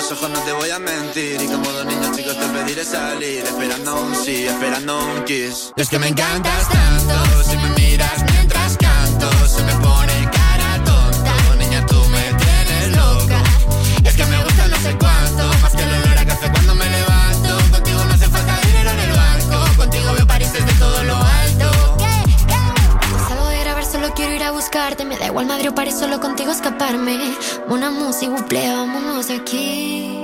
los ojos, no te voy a mentir. Y como dos niños chicos te pediré salir, esperando un sí, esperando un kiss. Es que me encantas tanto, si me miras buscarte. Me da igual madre o paré solo contigo escaparme. Una música, vámonos aquí.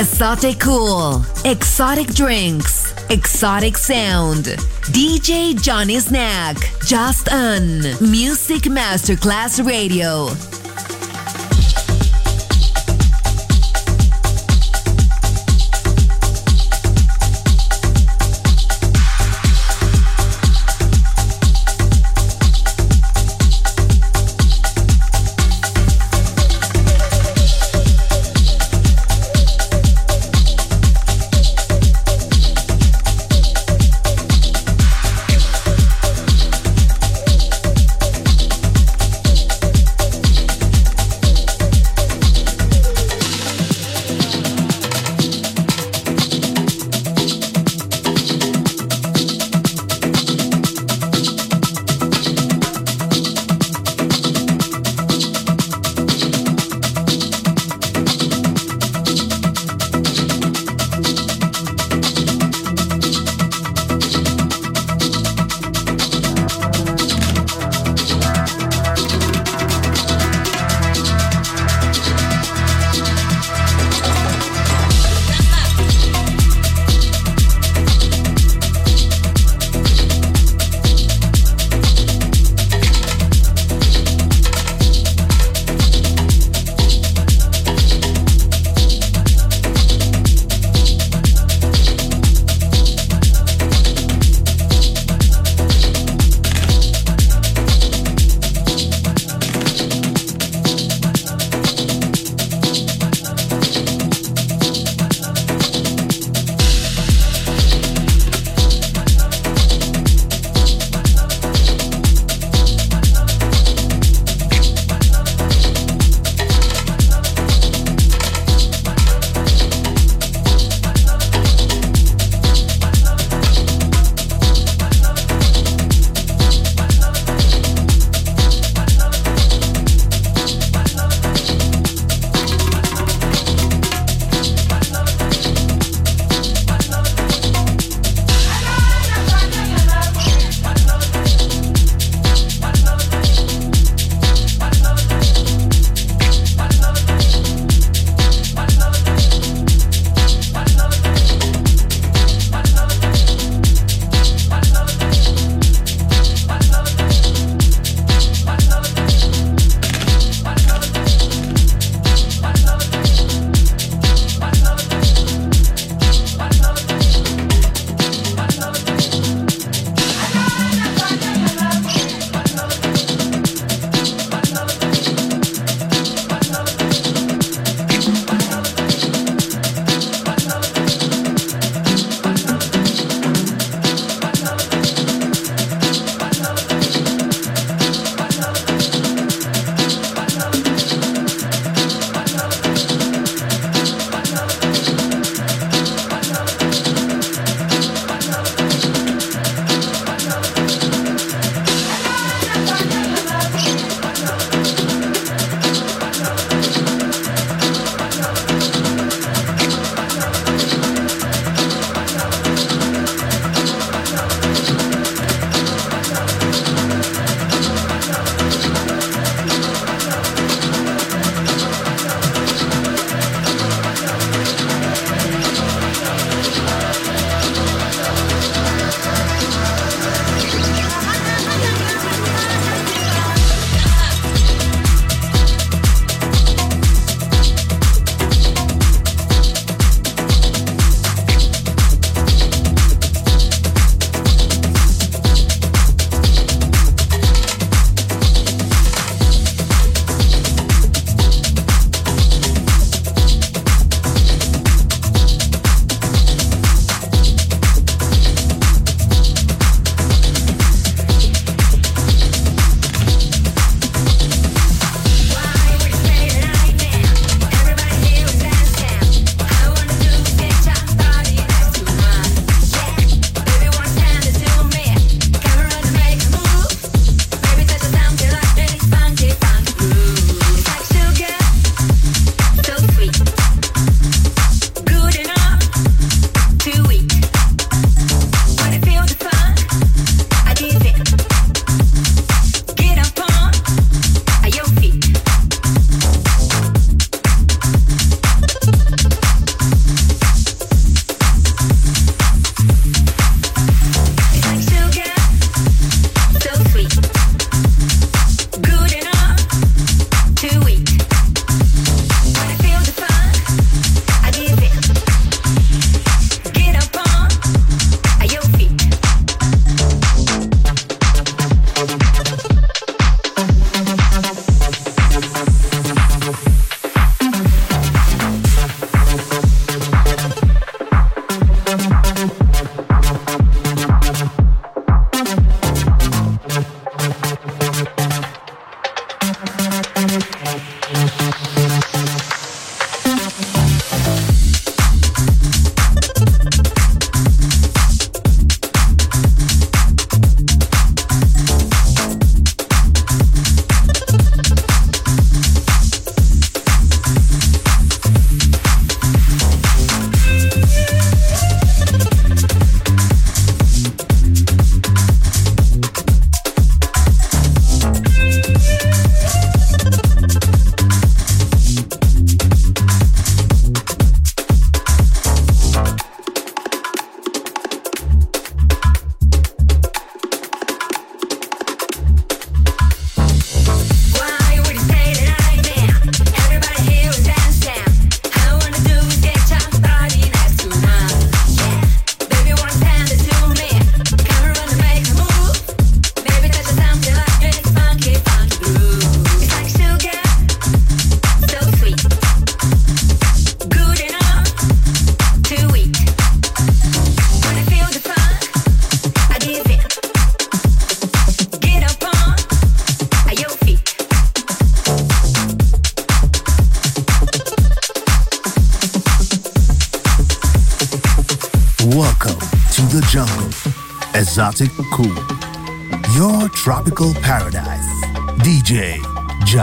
Exotic cool, exotic drinks, exotic sound. DJ Johnny Snack, just on Music Masterclass Radio.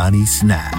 Johnny Snack.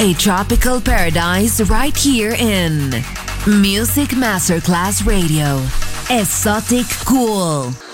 a tropical paradise right here in Music Masterclass Radio. Exotic Cool.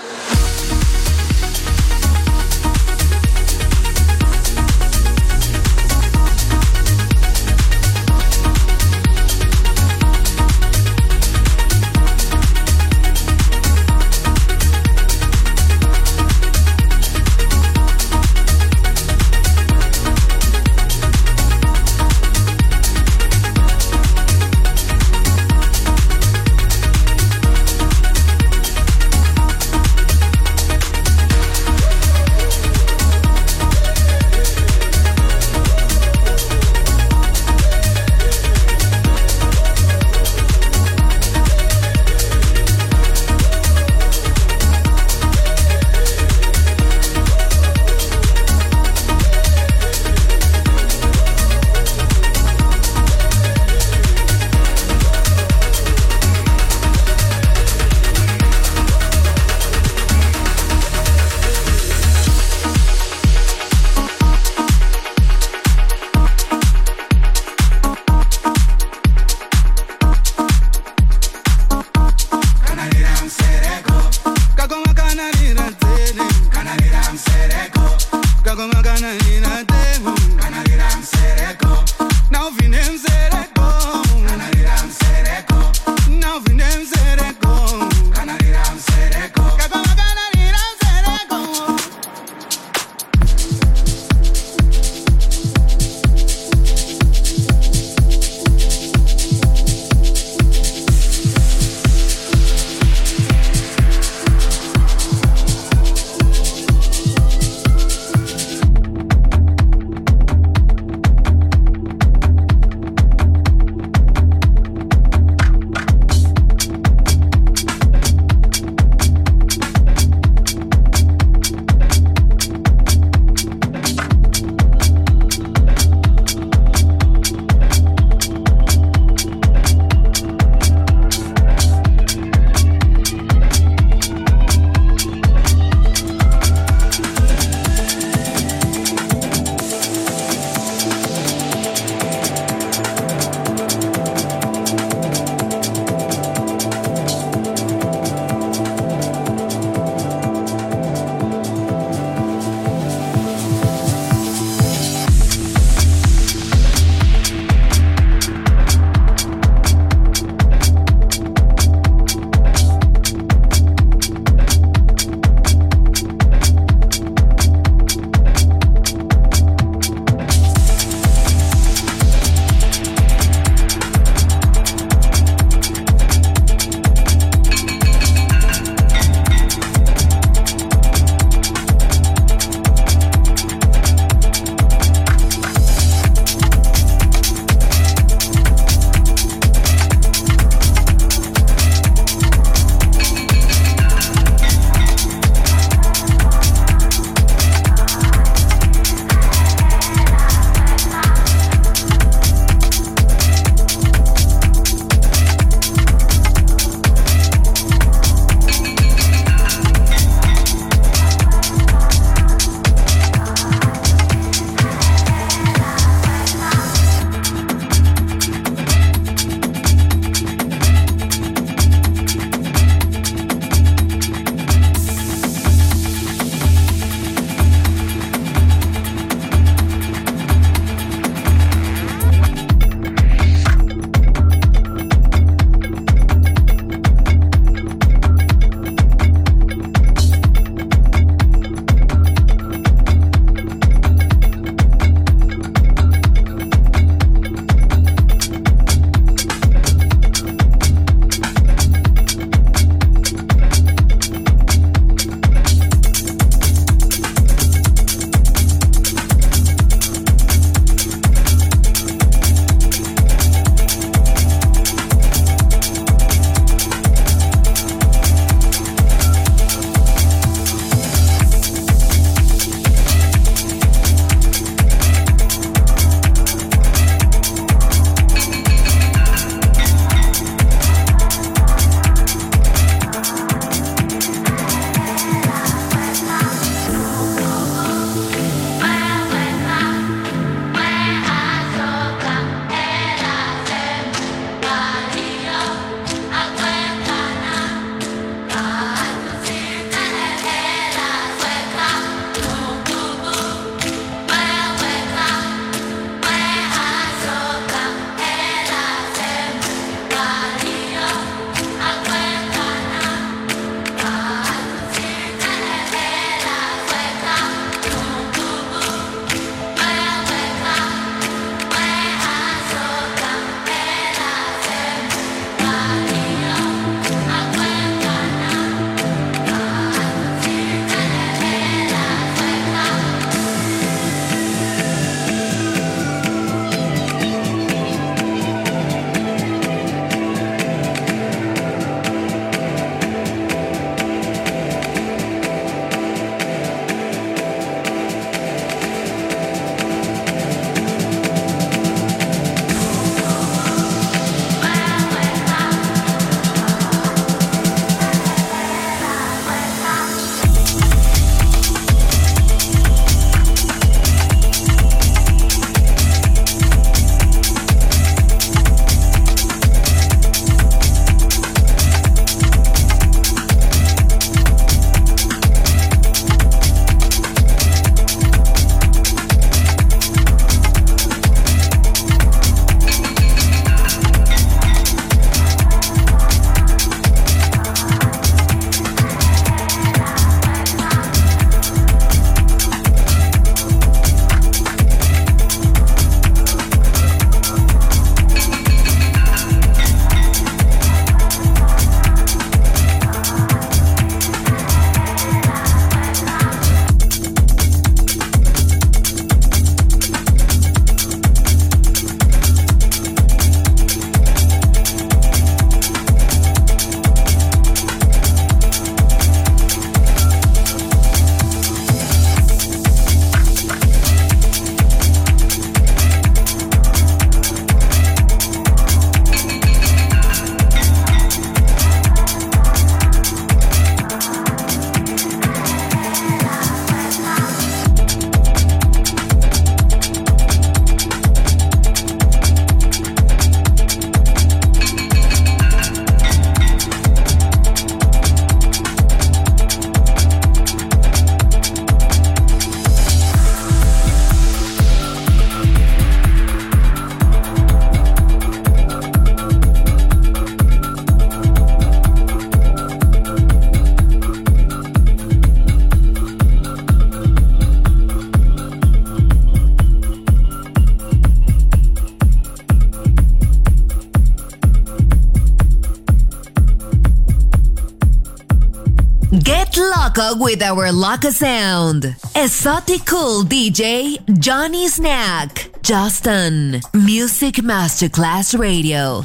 Loco with our loco sound. Exotic cool DJ Johnny Snack. Justin. Music Masterclass Radio.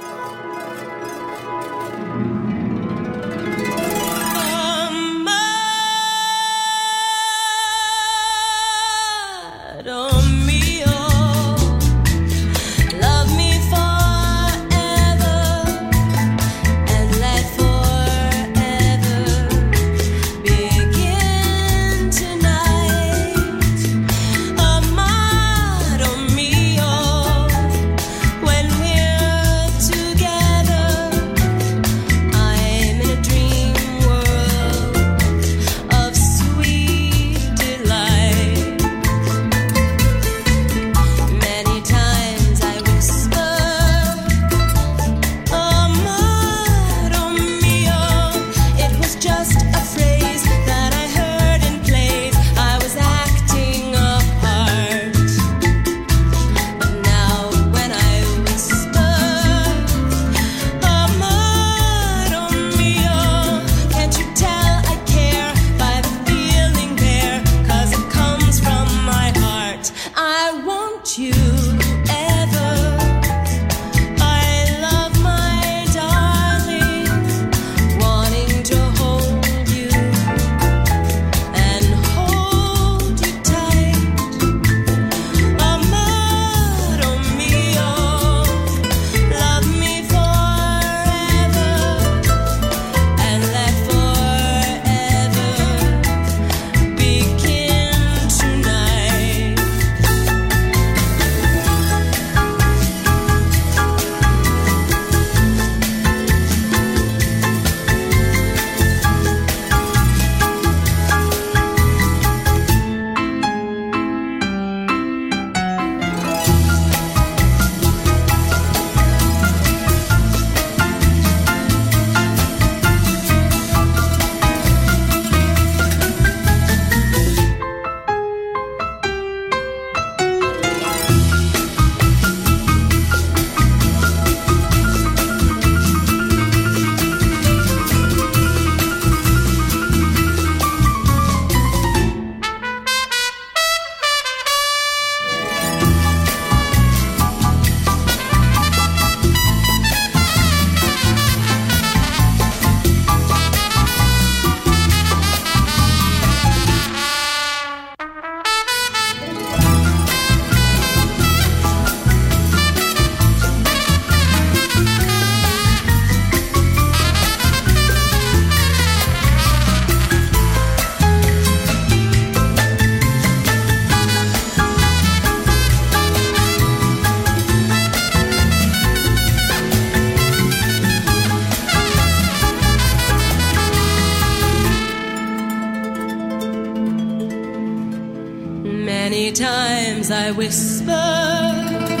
times I whisper.